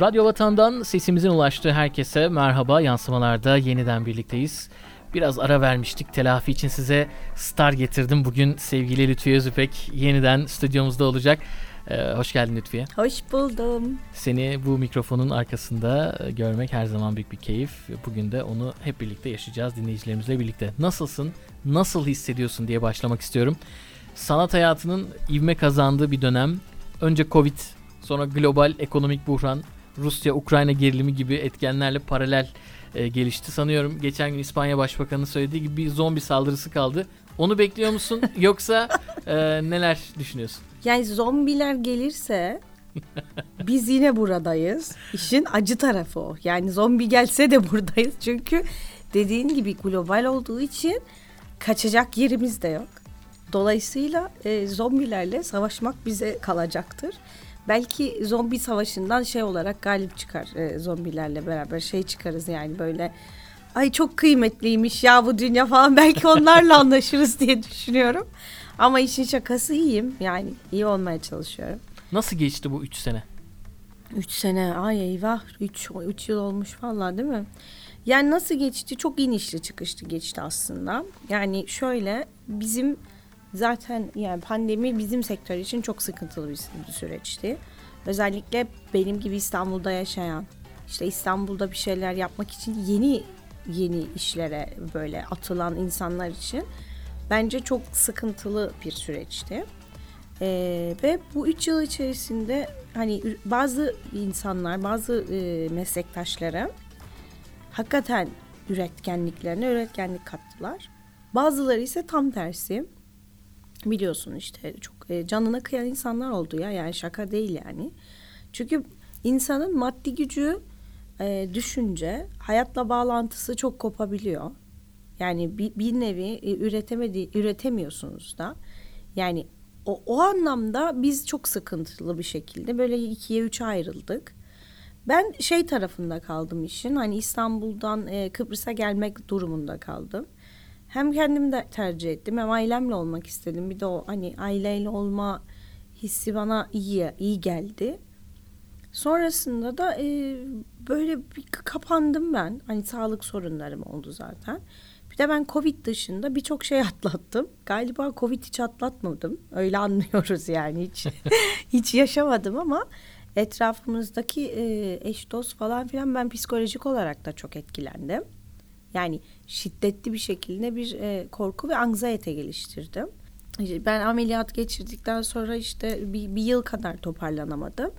Radyo Vatan'dan sesimizin ulaştığı herkese merhaba. Yansımalarda yeniden birlikteyiz. Biraz ara vermiştik. Telafi için size star getirdim. Bugün sevgili Lütfiye Özüpek yeniden stüdyomuzda olacak. Ee, hoş geldin Lütfiye. Hoş buldum. Seni bu mikrofonun arkasında e, görmek her zaman büyük bir keyif. Bugün de onu hep birlikte yaşayacağız dinleyicilerimizle birlikte. Nasılsın? Nasıl hissediyorsun diye başlamak istiyorum. Sanat hayatının ivme kazandığı bir dönem. Önce Covid, sonra global ekonomik buhran, Rusya-Ukrayna gerilimi gibi etkenlerle paralel e, gelişti. Sanıyorum geçen gün İspanya Başbakanı söylediği gibi bir zombi saldırısı kaldı. Onu bekliyor musun yoksa e, neler düşünüyorsun? Yani zombiler gelirse biz yine buradayız. İşin acı tarafı o. Yani zombi gelse de buradayız. Çünkü dediğin gibi global olduğu için kaçacak yerimiz de yok. Dolayısıyla e, zombilerle savaşmak bize kalacaktır. Belki zombi savaşından şey olarak galip çıkar e, zombilerle beraber şey çıkarız yani böyle ay çok kıymetliymiş ya bu dünya falan belki onlarla anlaşırız diye düşünüyorum. Ama işin şakası iyiyim yani iyi olmaya çalışıyorum. Nasıl geçti bu 3 sene? 3 sene ay eyvah 3 3 yıl olmuş vallahi değil mi? Yani nasıl geçti? Çok inişli çıkışlı geçti aslında. Yani şöyle bizim zaten yani pandemi bizim sektör için çok sıkıntılı bir süreçti. Özellikle benim gibi İstanbul'da yaşayan, işte İstanbul'da bir şeyler yapmak için yeni yeni işlere böyle atılan insanlar için bence çok sıkıntılı bir süreçti. Ee, ve bu üç yıl içerisinde hani bazı insanlar, bazı e, meslektaşlara hakikaten üretkenliklerine üretkenlik kattılar. Bazıları ise tam tersi biliyorsun işte çok e, canına kıyan insanlar oldu ya yani şaka değil yani. Çünkü insanın maddi gücü e, düşünce hayatla bağlantısı çok kopabiliyor. Yani bir, bir nevi e, üretemedi üretemiyorsunuz da. Yani o, o anlamda biz çok sıkıntılı bir şekilde böyle ikiye üçe ayrıldık. Ben şey tarafında kaldım işin. Hani İstanbul'dan e, Kıbrıs'a gelmek durumunda kaldım hem kendim de tercih ettim hem ailemle olmak istedim. Bir de o hani aileyle olma hissi bana iyi iyi geldi. Sonrasında da e, böyle bir kapandım ben. Hani sağlık sorunlarım oldu zaten. Bir de ben Covid dışında birçok şey atlattım. Galiba Covid hiç atlatmadım. Öyle anlıyoruz yani hiç hiç yaşamadım ama etrafımızdaki e, eş dost falan filan ben psikolojik olarak da çok etkilendim. Yani şiddetli bir şekilde bir e, korku ve anksiyete geliştirdim. Ben ameliyat geçirdikten sonra işte bir, bir yıl kadar toparlanamadım.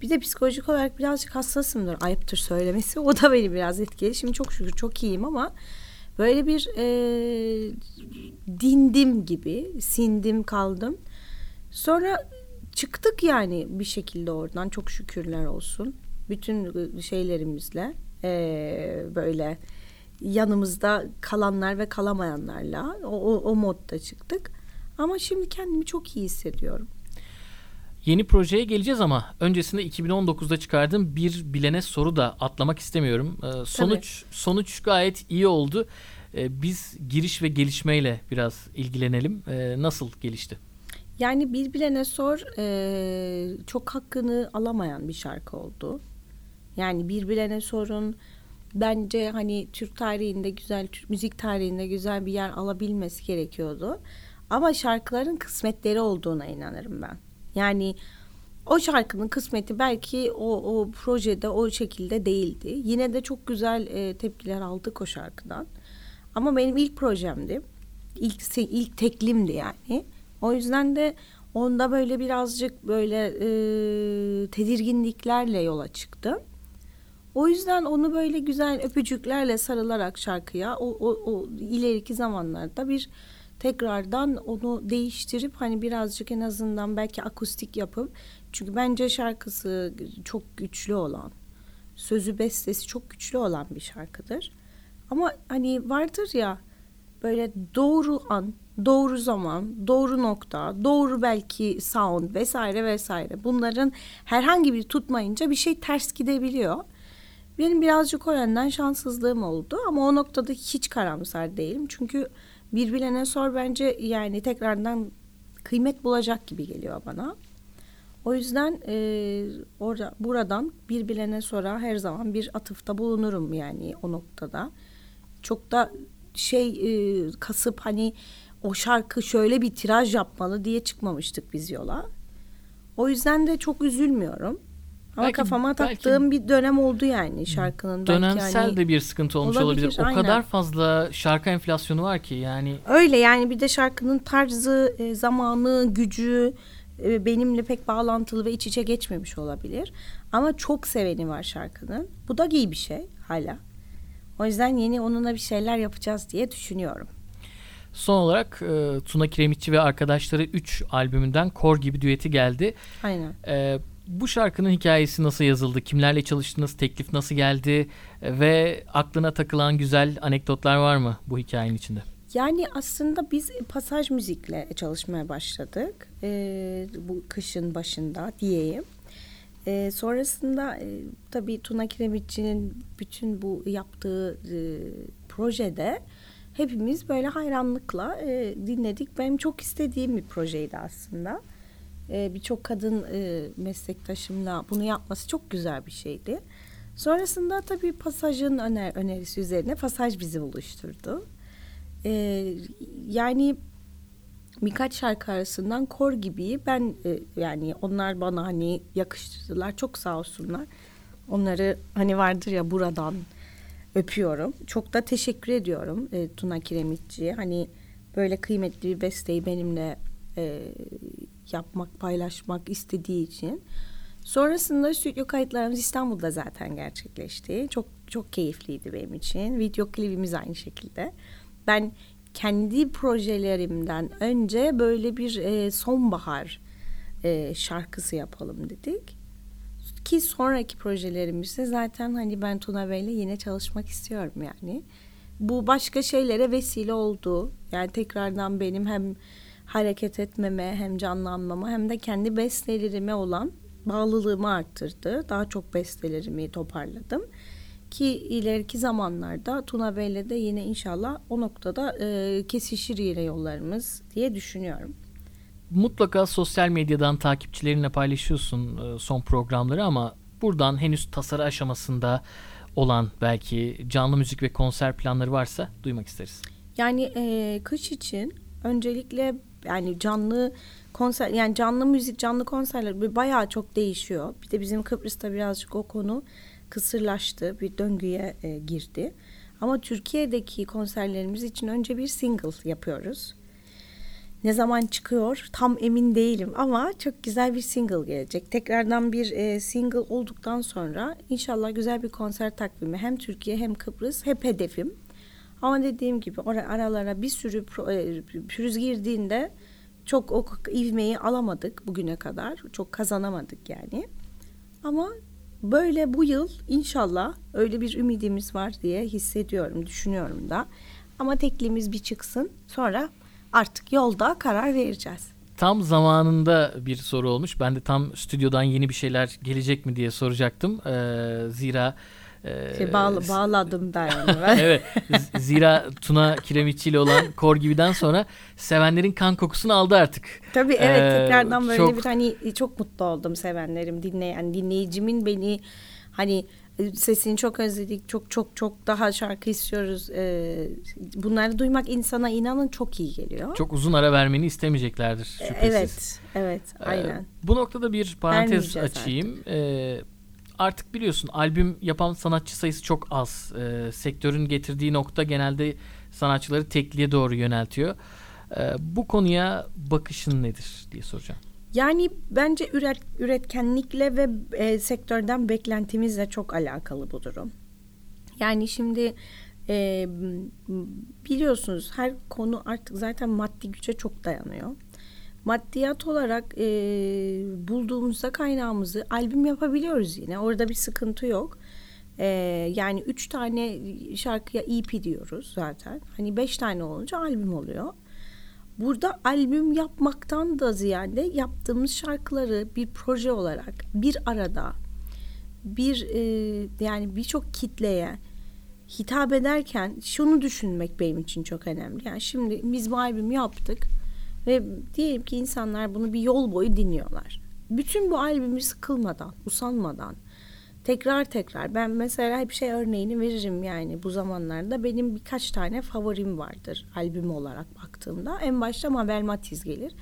Bir de psikolojik olarak birazcık hassasımdır. Ayıptır söylemesi. O da beni biraz etkiledi. Şimdi çok şükür çok iyiyim ama böyle bir e, dindim gibi. Sindim kaldım. Sonra çıktık yani bir şekilde oradan. Çok şükürler olsun. Bütün şeylerimizle e, böyle yanımızda kalanlar ve kalamayanlarla o, o, o modda çıktık. Ama şimdi kendimi çok iyi hissediyorum. Yeni projeye geleceğiz ama öncesinde 2019'da çıkardığım bir bilene soru da atlamak istemiyorum. Ee, sonuç Tabii. sonuç gayet iyi oldu. Ee, biz giriş ve gelişmeyle biraz ilgilenelim. Ee, nasıl gelişti? Yani bir bilene sor e, çok hakkını alamayan bir şarkı oldu. Yani bir bilene sorun bence hani Türk tarihinde güzel, Türk müzik tarihinde güzel bir yer alabilmesi gerekiyordu. Ama şarkıların kısmetleri olduğuna inanırım ben. Yani o şarkının kısmeti belki o, o projede o şekilde değildi. Yine de çok güzel e, tepkiler aldık o şarkıdan. Ama benim ilk projemdi. İlk, ilk teklimdi yani. O yüzden de onda böyle birazcık böyle e, tedirginliklerle yola çıktım. O yüzden onu böyle güzel öpücüklerle sarılarak şarkıya o, o, o ileriki zamanlarda bir tekrardan onu değiştirip hani birazcık en azından belki akustik yapıp çünkü bence şarkısı çok güçlü olan sözü bestesi çok güçlü olan bir şarkıdır. Ama hani vardır ya böyle doğru an, doğru zaman, doğru nokta, doğru belki sound vesaire vesaire bunların herhangi bir tutmayınca bir şey ters gidebiliyor. Benim birazcık o yönden şanssızlığım oldu ama o noktada hiç karamsar değilim. Çünkü bir sor bence yani tekrardan kıymet bulacak gibi geliyor bana. O yüzden e, orada buradan birbirine sonra her zaman bir atıfta bulunurum yani o noktada. Çok da şey e, kasıp hani o şarkı şöyle bir tiraj yapmalı diye çıkmamıştık biz yola. O yüzden de çok üzülmüyorum. Ama Belki- kafama belki- taktığım bir dönem oldu yani şarkının. Belki Dönemsel hani- de bir sıkıntı olmuş Olabilir, olabilir. O aynen. kadar fazla şarkı enflasyonu var ki yani Öyle yani bir de şarkının tarzı, e, zamanı, gücü e, benimle pek bağlantılı ve iç içe geçmemiş olabilir. Ama çok seveni var şarkının. Bu da iyi bir şey hala. O yüzden yeni onunla bir şeyler yapacağız diye düşünüyorum. son olarak e, Tuna Kiremitçi ve arkadaşları 3 albümünden Kor gibi düeti geldi. Aynen. E, bu şarkının hikayesi nasıl yazıldı? Kimlerle çalıştınız? Teklif nasıl geldi? Ve aklına takılan güzel anekdotlar var mı bu hikayenin içinde? Yani aslında biz pasaj müzikle çalışmaya başladık. Ee, bu kışın başında diyeyim. Ee, sonrasında e, tabii Tuna Kiremitçi'nin bütün bu yaptığı e, projede hepimiz böyle hayranlıkla e, dinledik. Benim çok istediğim bir projeydi aslında. E, Birçok kadın e, meslektaşımla bunu yapması çok güzel bir şeydi. Sonrasında tabii pasajın öner önerisi üzerine pasaj bizi buluşturdu. Ee, yani birkaç şarkı arasından kor gibi ben e, yani onlar bana hani yakıştırdılar çok sağ olsunlar. Onları hani vardır ya buradan öpüyorum. Çok da teşekkür ediyorum e, Tuna Kiremitçi'ye. Hani böyle kıymetli bir besteyi benimle e, yapmak, paylaşmak istediği için. Sonrasında stüdyo kayıtlarımız İstanbul'da zaten gerçekleşti. Çok çok keyifliydi benim için. Video klibimiz aynı şekilde. Ben kendi projelerimden önce böyle bir e, sonbahar e, şarkısı yapalım dedik. Ki sonraki projelerimizde zaten hani ben Tuna Bey'le yine çalışmak istiyorum yani. Bu başka şeylere vesile oldu. Yani tekrardan benim hem hareket etmeme hem canlanmama hem de kendi bestelerime olan bağlılığımı arttırdı. Daha çok bestelerimi toparladım. Ki ileriki zamanlarda Tuna Bey'le de yine inşallah o noktada e, kesişir yine yollarımız diye düşünüyorum. Mutlaka sosyal medyadan takipçilerinle paylaşıyorsun e, son programları ama buradan henüz tasarı aşamasında olan belki canlı müzik ve konser planları varsa duymak isteriz. Yani e, kış için öncelikle yani canlı konser yani canlı müzik canlı konserler bayağı çok değişiyor. Bir de bizim Kıbrıs'ta birazcık o konu kısırlaştı bir döngüye e, girdi. Ama Türkiye'deki konserlerimiz için önce bir single yapıyoruz. Ne zaman çıkıyor tam emin değilim ama çok güzel bir single gelecek. Tekrardan bir e, single olduktan sonra inşallah güzel bir konser takvimi hem Türkiye hem Kıbrıs hep hedefim. Ama dediğim gibi or- aralara bir sürü e, pürüz girdiğinde çok o ivmeyi alamadık bugüne kadar. Çok kazanamadık yani. Ama böyle bu yıl inşallah öyle bir ümidimiz var diye hissediyorum, düşünüyorum da. Ama teklimiz bir çıksın sonra artık yolda karar vereceğiz. Tam zamanında bir soru olmuş. Ben de tam stüdyodan yeni bir şeyler gelecek mi diye soracaktım. Ee, zira e, Şey, bağla, bağladım ben yani. Evet. Zira Tuna Kiremitçi ile olan Kor gibi'den sonra sevenlerin kan kokusunu aldı artık. Tabii evet Ee, tekrardan böyle çok- bir hani çok mutlu oldum sevenlerim dinleyen dinleyicimin beni hani e, sesini çok özledik çok çok çok daha şarkı istiyoruz Ee, bunları duymak insana inanın çok iyi geliyor. Çok uzun ara vermeni istemeyeceklerdir şüphesiz. evet evet Ee, aynen. bu noktada bir parantez açayım. Ee, artık biliyorsun albüm yapan sanatçı sayısı çok az. Ee, sektörün getirdiği nokta genelde sanatçıları tekliğe doğru yöneltiyor. Ee, bu konuya bakışın nedir diye soracağım. Yani bence üret, üretkenlikle ve e, sektörden beklentimizle çok alakalı bu durum. Yani şimdi e, biliyorsunuz her konu artık zaten maddi güce çok dayanıyor. Maddiyat olarak e, bulduğumuzda kaynağımızı albüm yapabiliyoruz yine. Orada bir sıkıntı yok. E, yani üç tane şarkıya EP diyoruz zaten. Hani beş tane olunca albüm oluyor. Burada albüm yapmaktan da ziyade yaptığımız şarkıları bir proje olarak bir arada bir e, yani birçok kitleye hitap ederken şunu düşünmek benim için çok önemli. Yani şimdi biz bu albümü yaptık ve diyelim ki insanlar bunu bir yol boyu dinliyorlar. bütün bu albümü sıkılmadan, usanmadan tekrar tekrar ben mesela hep şey örneğini veririm yani bu zamanlarda benim birkaç tane favorim vardır albüm olarak baktığımda. En başta Mabel Matiz gelir.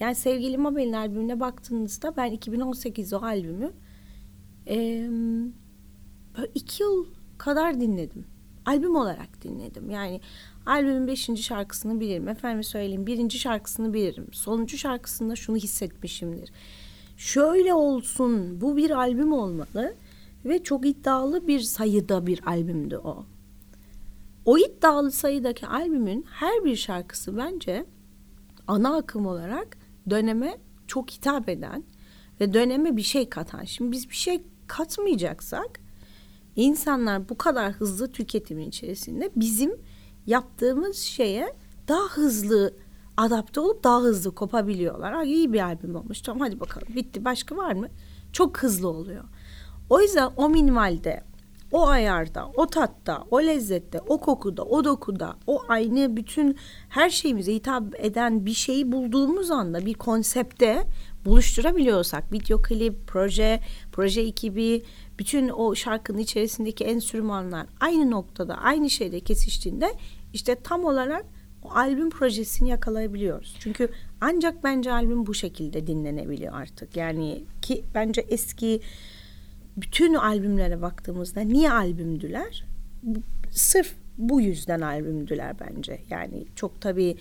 Yani sevgili Mabel'in albümüne baktığınızda ben 2018 o albümü e, iki yıl kadar dinledim. Albüm olarak dinledim. Yani albümün beşinci şarkısını bilirim. Efendim söyleyeyim birinci şarkısını bilirim. Sonuncu şarkısında şunu hissetmişimdir. Şöyle olsun bu bir albüm olmalı ve çok iddialı bir sayıda bir albümdü o. O iddialı sayıdaki albümün her bir şarkısı bence ana akım olarak döneme çok hitap eden ve döneme bir şey katan. Şimdi biz bir şey katmayacaksak insanlar bu kadar hızlı tüketimin içerisinde bizim yaptığımız şeye daha hızlı adapte olup daha hızlı kopabiliyorlar. Ha, iyi bir albüm olmuş. Tamam hadi bakalım bitti. Başka var mı? Çok hızlı oluyor. O yüzden o minimalde, o ayarda, o tatta, o lezzette, o kokuda, o dokuda, o aynı bütün her şeyimize hitap eden bir şeyi bulduğumuz anda bir konsepte buluşturabiliyorsak video klip, proje, proje ekibi, bütün o şarkının içerisindeki enstrümanlar aynı noktada, aynı şeyde kesiştiğinde işte tam olarak o albüm projesini yakalayabiliyoruz. Çünkü ancak bence albüm bu şekilde dinlenebiliyor artık. Yani ki bence eski bütün albümlere baktığımızda niye albümdüler? Sırf bu yüzden albümdüler bence. Yani çok tabii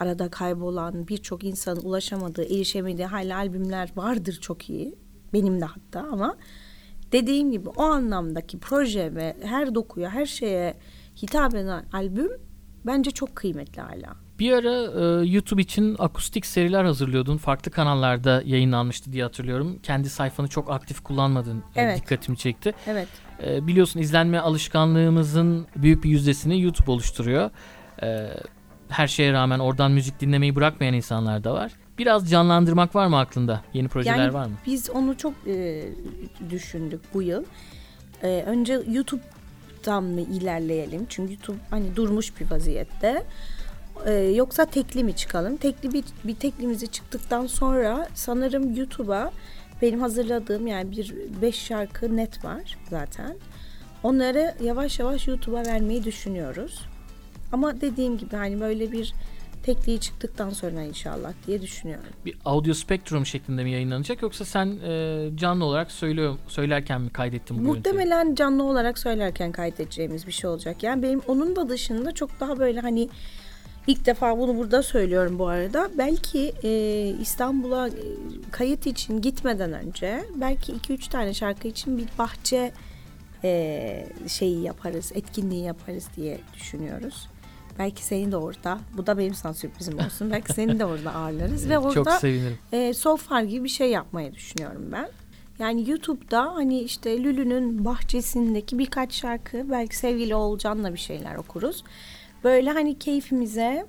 arada kaybolan birçok insanın ulaşamadığı, erişemediği hala albümler vardır çok iyi. Benim de hatta ama dediğim gibi o anlamdaki proje ve her dokuya, her şeye hitap eden albüm bence çok kıymetli hala. Bir ara e, YouTube için akustik seriler hazırlıyordun. Farklı kanallarda yayınlanmıştı diye hatırlıyorum. Kendi sayfanı çok aktif kullanmadın. E, evet. dikkatimi çekti. Evet. E, biliyorsun izlenme alışkanlığımızın büyük bir yüzdesini YouTube oluşturuyor. E, her şeye rağmen oradan müzik dinlemeyi bırakmayan insanlar da var. Biraz canlandırmak var mı aklında? Yeni projeler yani var mı? Biz onu çok e, düşündük bu yıl. E, önce YouTube'dan mı ilerleyelim? Çünkü YouTube hani durmuş bir vaziyette. Ee, yoksa tekli mi çıkalım? Tekli bir, bir teklimizi çıktıktan sonra sanırım YouTube'a benim hazırladığım yani bir beş şarkı net var zaten. Onları yavaş yavaş YouTube'a vermeyi düşünüyoruz. Ama dediğim gibi hani böyle bir tekliği çıktıktan sonra inşallah diye düşünüyorum. Bir audio spektrum şeklinde mi yayınlanacak yoksa sen e, canlı olarak söylüyor söylerken mi kaydettin bu Muhtemelen görüntüyü? canlı olarak söylerken kaydedeceğimiz bir şey olacak. Yani benim onun da dışında çok daha böyle hani İlk defa bunu burada söylüyorum bu arada. Belki e, İstanbul'a e, kayıt için gitmeden önce belki 2-3 tane şarkı için bir bahçe e, şeyi yaparız, etkinliği yaparız diye düşünüyoruz. Belki seni de orada, bu da benim sana sürprizim olsun. belki seni de orada ağırlarız ve orada Çok sevinirim. E, Soulfar gibi bir şey yapmayı düşünüyorum ben. Yani YouTube'da hani işte Lülü'nün bahçesindeki birkaç şarkı belki sevgili Oğulcan'la bir şeyler okuruz. Böyle hani keyfimize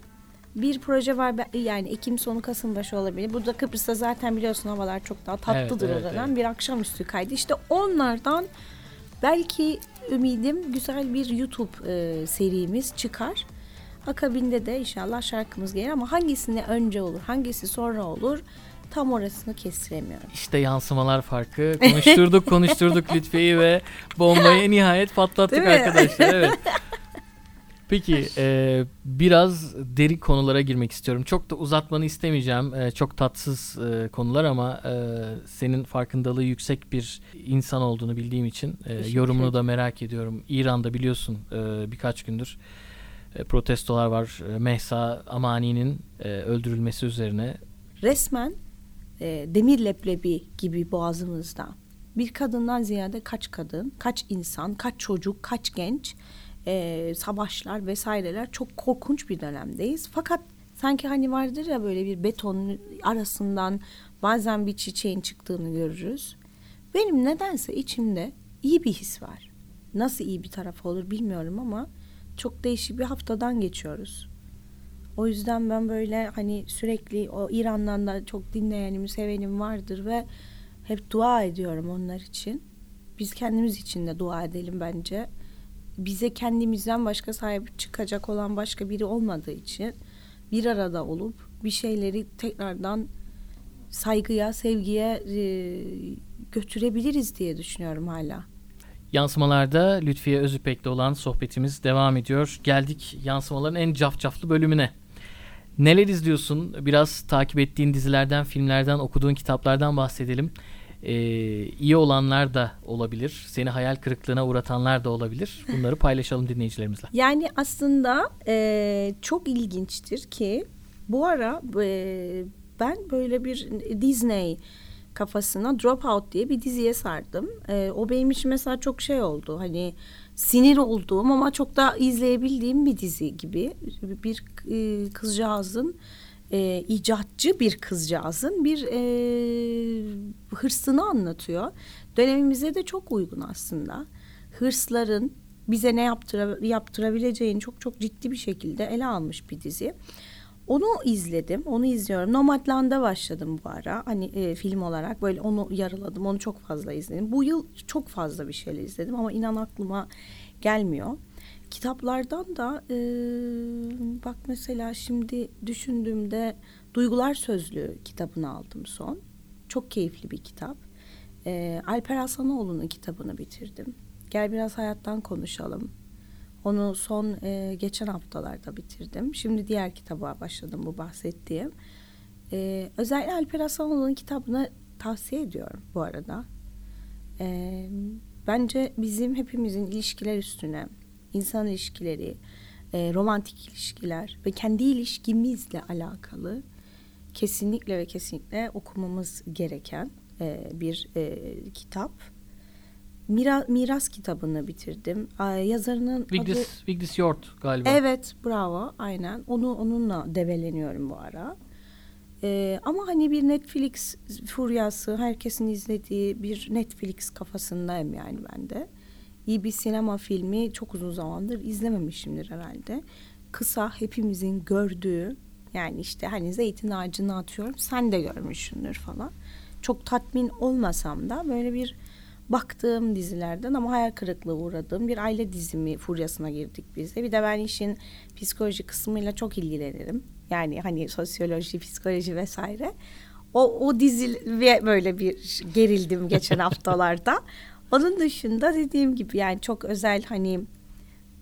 bir proje var yani Ekim sonu Kasım başı olabilir. Burada Kıbrıs'ta zaten biliyorsun havalar çok daha tatlıdır evet, evet, o dönem. Evet. Bir akşamüstü kaydı. İşte onlardan belki ümidim güzel bir YouTube e, serimiz çıkar. Akabinde de inşallah şarkımız gelir ama hangisini önce olur, hangisi sonra olur tam orasını kestiremiyorum. İşte yansımalar farkı. Konuşturduk konuşturduk Lütfiye'yi ve bombayı nihayet patlattık arkadaşlar. Evet. Peki e, biraz deri konulara girmek istiyorum. Çok da uzatmanı istemeyeceğim. E, çok tatsız e, konular ama e, senin farkındalığı yüksek bir insan olduğunu bildiğim için e, yorumunu da merak ediyorum. İran'da biliyorsun e, birkaç gündür e, protestolar var. E, Mehsa Amani'nin e, öldürülmesi üzerine. Resmen e, demir leblebi gibi boğazımızda. Bir kadından ziyade kaç kadın, kaç insan, kaç çocuk, kaç genç e, savaşlar vesaireler çok korkunç bir dönemdeyiz. Fakat sanki hani vardır ya böyle bir beton arasından bazen bir çiçeğin çıktığını görürüz. Benim nedense içimde iyi bir his var. Nasıl iyi bir taraf olur bilmiyorum ama çok değişik bir haftadan geçiyoruz. O yüzden ben böyle hani sürekli o İran'dan da çok dinleyenim, sevenim vardır ve hep dua ediyorum onlar için. Biz kendimiz için de dua edelim bence bize kendimizden başka sahip çıkacak olan başka biri olmadığı için bir arada olup bir şeyleri tekrardan saygıya, sevgiye e, götürebiliriz diye düşünüyorum hala. Yansımalarda Lütfiye Özüpek'le olan sohbetimiz devam ediyor. Geldik yansımaların en cafcaflı bölümüne. Neler izliyorsun? Biraz takip ettiğin dizilerden, filmlerden, okuduğun kitaplardan bahsedelim. Ee, iyi olanlar da olabilir. Seni hayal kırıklığına uğratanlar da olabilir. Bunları paylaşalım dinleyicilerimizle. Yani aslında e, çok ilginçtir ki bu ara e, ben böyle bir Disney kafasına Dropout diye bir diziye sardım. E, o benim için mesela çok şey oldu. Hani sinir olduğum ama çok da izleyebildiğim bir dizi gibi. Bir e, kızcağızın e, icatçı bir kızcağızın bir e, hırsını anlatıyor. Dönemimize de çok uygun aslında. Hırsların bize ne yaptıra, yaptırabileceğini çok çok ciddi bir şekilde ele almış bir dizi. Onu izledim, onu izliyorum. Nomadland'a başladım bu ara. Hani e, film olarak böyle onu yarıladım, onu çok fazla izledim. Bu yıl çok fazla bir şeyler izledim ama inan aklıma gelmiyor. Kitaplardan da e, bak mesela şimdi düşündüğümde Duygular Sözlüğü kitabını aldım son. Çok keyifli bir kitap. E, Alper Hasanoğlu'nun kitabını bitirdim. Gel biraz hayattan konuşalım. Onu son e, geçen haftalarda bitirdim. Şimdi diğer kitaba başladım bu bahsettiğim. E, özellikle Alper Hasanoğlu'nun kitabını tavsiye ediyorum bu arada. E, bence bizim hepimizin ilişkiler üstüne, insan ilişkileri, e, romantik ilişkiler ve kendi ilişkimizle alakalı kesinlikle ve kesinlikle okumamız gereken e, bir e, kitap. Mira, Miras kitabını bitirdim. Yazarının Vigdis, adı... Vigdis Yort galiba. Evet bravo aynen. Onu onunla develeniyorum bu ara. Ee, ama hani bir Netflix furyası herkesin izlediği bir Netflix kafasındayım yani ben de. İyi bir sinema filmi çok uzun zamandır izlememişimdir herhalde. Kısa hepimizin gördüğü yani işte hani zeytin ağacını atıyorum sen de görmüşsündür falan. Çok tatmin olmasam da böyle bir baktığım dizilerden ama hayal kırıklığı uğradığım bir aile dizimi furyasına girdik biz de. Bir de ben işin psikoloji kısmıyla çok ilgilenirim. Yani hani sosyoloji, psikoloji vesaire. O, o dizi ve böyle bir gerildim geçen haftalarda. Onun dışında dediğim gibi yani çok özel hani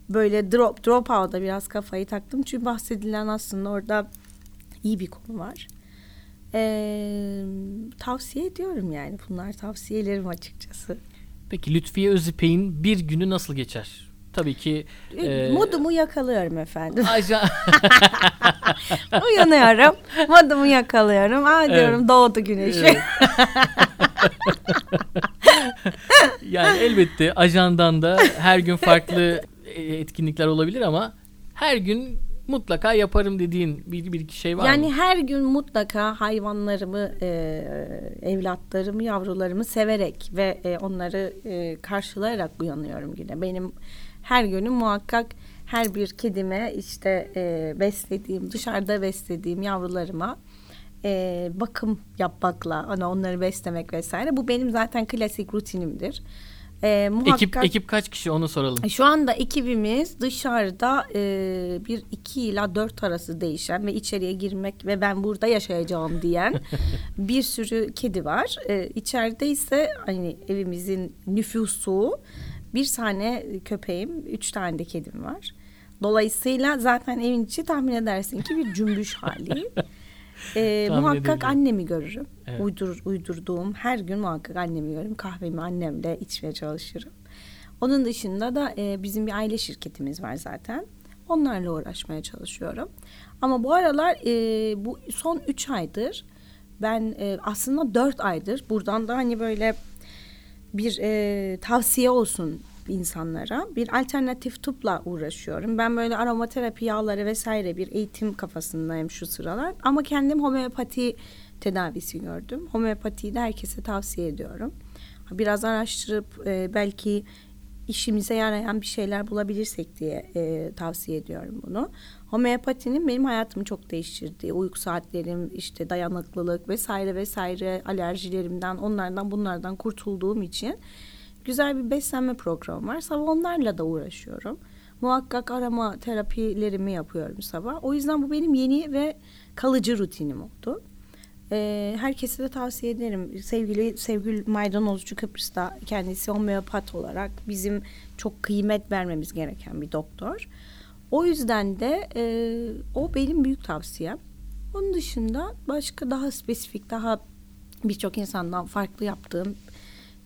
böyle drop drop out'a biraz kafayı taktım. Çünkü bahsedilen aslında orada iyi bir konu var. Ee, tavsiye ediyorum yani. Bunlar tavsiyelerim açıkçası. Peki Lütfiye Özipek'in bir günü nasıl geçer? Tabii ki e, modumu yakalıyorum efendim. Aja... Uyanıyorum, modumu yakalıyorum. Aa diyorum evet. doğdu güneşi. Evet. yani elbette ajandan da her gün farklı etkinlikler olabilir ama her gün mutlaka yaparım dediğin bir, bir iki şey var yani mı? her gün mutlaka hayvanlarımı, e, evlatlarımı, yavrularımı severek ve e, onları e, karşılayarak uyanıyorum yine. Benim her günüm muhakkak her bir kedime işte e, beslediğim, dışarıda beslediğim yavrularıma e, bakım yapmakla, hani onları beslemek vesaire. Bu benim zaten klasik rutinimdir. E, muhakkak, ekip ekip kaç kişi onu soralım. Şu anda ekibimiz dışarıda e, bir iki ila dört arası değişen ve içeriye girmek ve ben burada yaşayacağım diyen bir sürü kedi var. E, içeride ise hani evimizin nüfusu bir tane köpeğim, üç tane de kedim var. Dolayısıyla zaten evin içi tahmin edersin ki bir cümbüş hali. E, muhakkak annemi görürüm. Evet. Uydur, uydurduğum her gün muhakkak annemi görürüm. Kahvemi annemle içmeye çalışırım. Onun dışında da e, bizim bir aile şirketimiz var zaten. Onlarla uğraşmaya çalışıyorum. Ama bu aralar e, bu son üç aydır ben e, aslında dört aydır buradan da hani böyle bir e, tavsiye olsun insanlara bir alternatif tıpla uğraşıyorum. Ben böyle aromaterapi yağları vesaire bir eğitim kafasındayım şu sıralar. Ama kendim homeopati tedavisi gördüm. Homeopatiyi de herkese tavsiye ediyorum. Biraz araştırıp e, belki işimize yarayan bir şeyler bulabilirsek diye e, tavsiye ediyorum bunu. Homeopatinin benim hayatımı çok değiştirdi. Uyku saatlerim, işte dayanıklılık vesaire vesaire alerjilerimden, onlardan bunlardan kurtulduğum için güzel bir beslenme programı var. Sabah onlarla da uğraşıyorum. Muhakkak arama terapilerimi yapıyorum sabah. O yüzden bu benim yeni ve kalıcı rutinim oldu. E, herkese de tavsiye ederim. Sevgili Sevgili Maydanozcu Kıbrıs'ta kendisi homeopat olarak bizim çok kıymet vermemiz gereken bir doktor. O yüzden de e, o benim büyük tavsiyem. Onun dışında başka daha spesifik, daha birçok insandan farklı yaptığım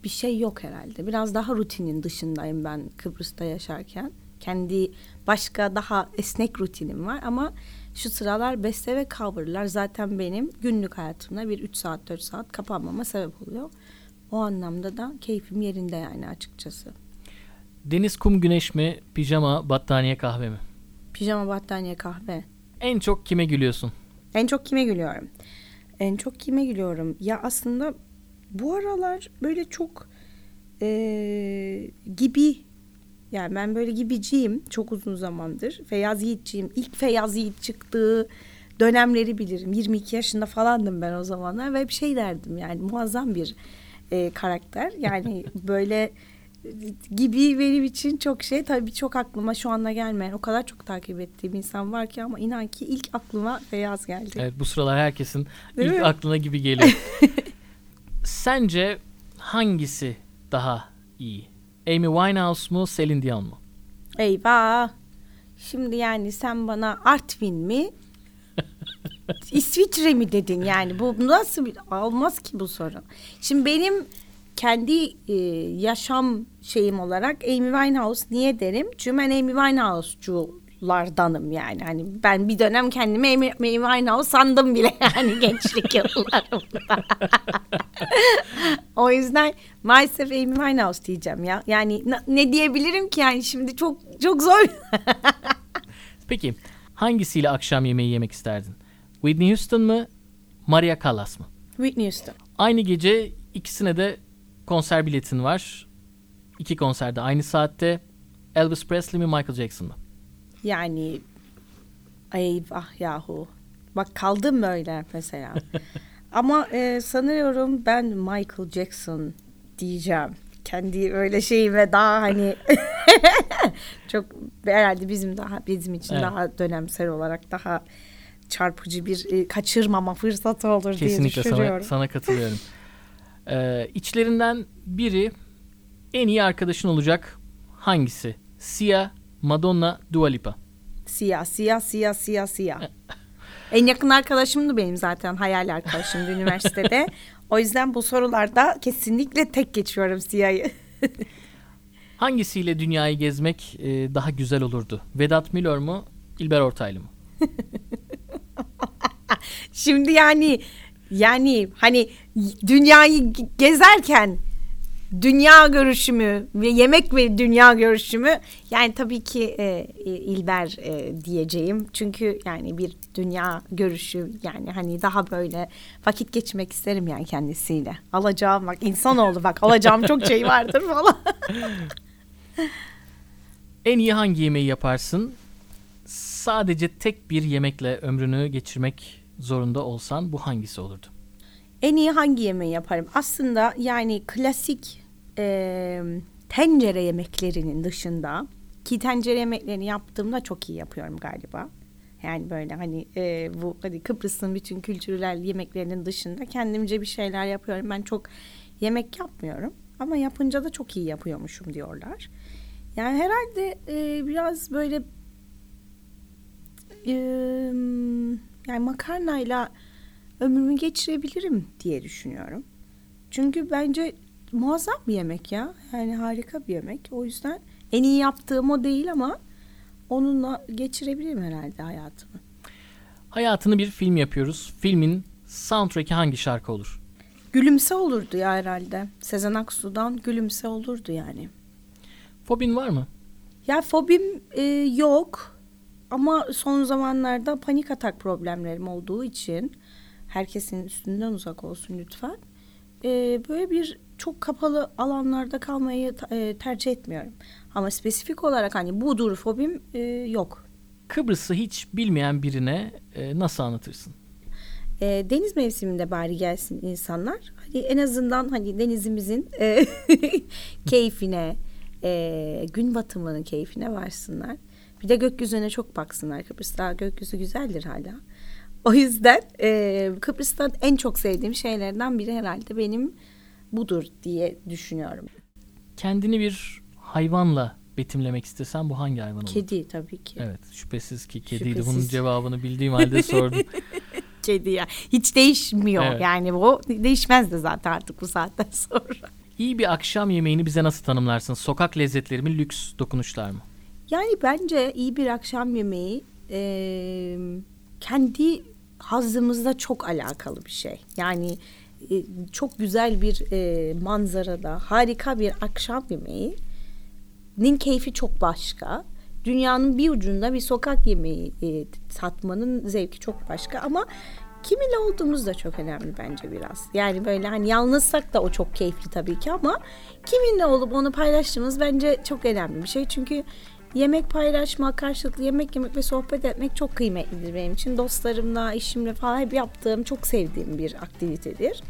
bir şey yok herhalde. Biraz daha rutinin dışındayım ben Kıbrıs'ta yaşarken. Kendi başka daha esnek rutinim var ama şu sıralar beste ve coverlar zaten benim günlük hayatımda bir 3 saat 4 saat kapanmama sebep oluyor. O anlamda da keyfim yerinde yani açıkçası. Deniz, kum, güneş mi? Pijama, battaniye, kahve mi? Pijama, battaniye, kahve. En çok kime gülüyorsun? En çok kime gülüyorum? En çok kime gülüyorum? Ya aslında bu aralar böyle çok e, gibi yani ben böyle gibiciyim çok uzun zamandır. Feyyaz Yiğitçiyim. İlk Feyyaz Yiğit çıktığı dönemleri bilirim. 22 yaşında falandım ben o zamanlar ve bir şey derdim yani muazzam bir e, karakter. Yani böyle gibi benim için çok şey tabii çok aklıma şu anda gelmeyen o kadar çok takip ettiğim insan var ki ama inan ki ilk aklıma Feyyaz geldi. Evet bu sıralar herkesin Değil ilk mi? aklına gibi geliyor. Sence hangisi daha iyi? Amy Winehouse mu Celine Dion mu? Eyvah. Şimdi yani sen bana Artvin mi? İsviçre mi dedin yani bu nasıl bir olmaz ki bu soru. Şimdi benim kendi e, yaşam şeyim olarak Amy Winehouse niye derim? Çünkü ben Amy Winehouse'culardanım yani. Hani ben bir dönem kendimi Amy, Amy Winehouse sandım bile yani gençlik yıllarımda. o yüzden maalesef Amy Winehouse diyeceğim ya. Yani ne diyebilirim ki yani şimdi çok çok zor. Peki hangisiyle akşam yemeği yemek isterdin? Whitney Houston mı? Maria Callas mı? Whitney Houston. Aynı gece ikisine de konser biletin var. İki konserde aynı saatte. Elvis Presley mi Michael Jackson mı? Yani eyvah yahu. Bak kaldım böyle mesela. Ama e, sanıyorum ben Michael Jackson diyeceğim. Kendi öyle şeyime daha hani çok herhalde bizim daha bizim için evet. daha dönemsel olarak daha çarpıcı bir e, kaçırmama fırsatı olur Kesinlikle diye düşünüyorum. Kesinlikle sana, sana katılıyorum. Ee, içlerinden biri en iyi arkadaşın olacak hangisi? Sia, Madonna, Dua Lipa. Sia, Sia, Sia, Sia, Sia. en yakın arkadaşımdı benim zaten hayal arkadaşımdı üniversitede. O yüzden bu sorularda kesinlikle tek geçiyorum Sia'yı. Hangisiyle dünyayı gezmek e, daha güzel olurdu? Vedat Milor mu, İlber Ortaylı mı? Şimdi yani yani hani dünyayı gezerken dünya görüşümü ve yemek ve dünya görüşümü yani tabii ki e, İlber e, diyeceğim. Çünkü yani bir dünya görüşü yani hani daha böyle vakit geçirmek isterim yani kendisiyle. Alacağım bak insanoğlu bak alacağım çok şey vardır falan. en iyi hangi yemeği yaparsın? Sadece tek bir yemekle ömrünü geçirmek zorunda olsan bu hangisi olurdu? En iyi hangi yemeği yaparım? Aslında yani klasik e, tencere yemeklerinin dışında ki tencere yemeklerini yaptığımda çok iyi yapıyorum galiba. Yani böyle hani e, bu hani Kıbrıs'ın bütün kültürel yemeklerinin dışında kendimce bir şeyler yapıyorum. Ben çok yemek yapmıyorum ama yapınca da çok iyi yapıyormuşum diyorlar. Yani herhalde e, biraz böyle e, yani makarnayla ömrümü geçirebilirim diye düşünüyorum. Çünkü bence muazzam bir yemek ya. Yani harika bir yemek. O yüzden en iyi yaptığım o değil ama onunla geçirebilirim herhalde hayatımı. Hayatını bir film yapıyoruz. Filmin soundtrack'i hangi şarkı olur? Gülümse olurdu ya herhalde. Sezen Aksu'dan Gülümse olurdu yani. Fobin var mı? Ya fobim e, yok. Ama son zamanlarda panik atak problemlerim olduğu için herkesin üstünden uzak olsun lütfen. Ee, böyle bir çok kapalı alanlarda kalmayı e, tercih etmiyorum. Ama spesifik olarak hani budur fobim e, yok. Kıbrıs'ı hiç bilmeyen birine e, nasıl anlatırsın? E, deniz mevsiminde bari gelsin insanlar. Hani en azından hani denizimizin e, keyfine, e, gün batımının keyfine varsınlar. Bir de gökyüzüne çok baksınlar. Kıbrıs'ta gökyüzü güzeldir hala. O yüzden e, Kıbrıs'ta en çok sevdiğim şeylerden biri herhalde benim budur diye düşünüyorum. Kendini bir hayvanla betimlemek istesen bu hangi hayvan olur? Kedi tabii ki. Evet şüphesiz ki kediydi. Şüphesiz. Bunun cevabını bildiğim halde sordum. Kedi ya. Hiç değişmiyor Evet. yani bu değişmez de zaten artık bu saatten sonra. İyi bir akşam yemeğini bize nasıl tanımlarsın? Sokak lezzetleri mi, lüks dokunuşlar mı? Yani bence iyi bir akşam yemeği e, kendi hazzımızla çok alakalı bir şey. Yani çok güzel bir e, manzarada harika bir akşam yemeğinin keyfi çok başka. Dünyanın bir ucunda bir sokak yemeği e, tatmanın zevki çok başka ama kiminle olduğumuz da çok önemli bence biraz. Yani böyle hani yalnızsak da o çok keyifli tabii ki ama kiminle olup onu paylaştığımız bence çok önemli bir şey. Çünkü yemek paylaşmak, karşılıklı yemek yemek ve sohbet etmek çok kıymetlidir benim için. Dostlarımla, eşimle falan hep yaptığım, çok sevdiğim bir aktivitedir.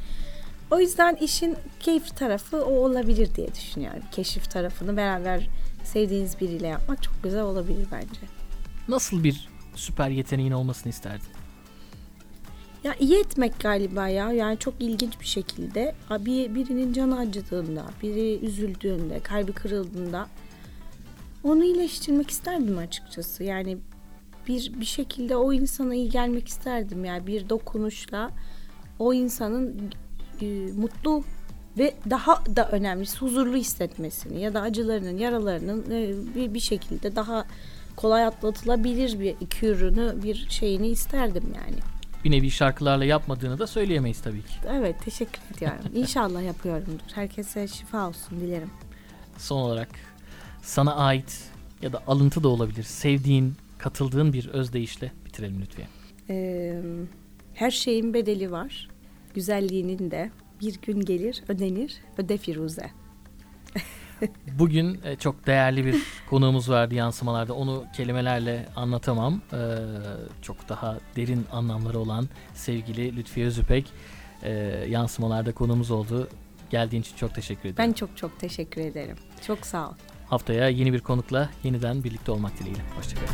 O yüzden işin keyifli tarafı o olabilir diye düşünüyorum. Keşif tarafını beraber sevdiğiniz biriyle yapmak çok güzel olabilir bence. Nasıl bir süper yeteneğin olmasını isterdin? Ya iyi etmek galiba ya. Yani çok ilginç bir şekilde bir birinin canı acıdığında, biri üzüldüğünde, kalbi kırıldığında onu iyileştirmek isterdim açıkçası. Yani bir bir şekilde o insana iyi gelmek isterdim. Yani bir dokunuşla o insanın e, mutlu ve daha da önemlisi huzurlu hissetmesini ya da acılarının, yaralarının e, bir, bir şekilde daha kolay atlatılabilir bir kürünü, bir şeyini isterdim yani. Bir nevi şarkılarla yapmadığını da söyleyemeyiz tabii ki. Evet teşekkür ediyorum. İnşallah yapıyorumdur. Herkese şifa olsun dilerim. Son olarak sana ait ya da alıntı da olabilir. Sevdiğin, katıldığın bir özdeyişle bitirelim lütfen. Ee, her şeyin bedeli var. Güzelliğinin de bir gün gelir ödenir. Öde Firuze. Bugün e, çok değerli bir konuğumuz vardı yansımalarda. Onu kelimelerle anlatamam. Ee, çok daha derin anlamları olan sevgili Lütfiye Özüpek e, yansımalarda konuğumuz oldu. Geldiğin için çok teşekkür ederim. Ben çok çok teşekkür ederim. Çok sağ ol. Haftaya yeni bir konukla yeniden birlikte olmak dileğiyle. Hoşçakalın.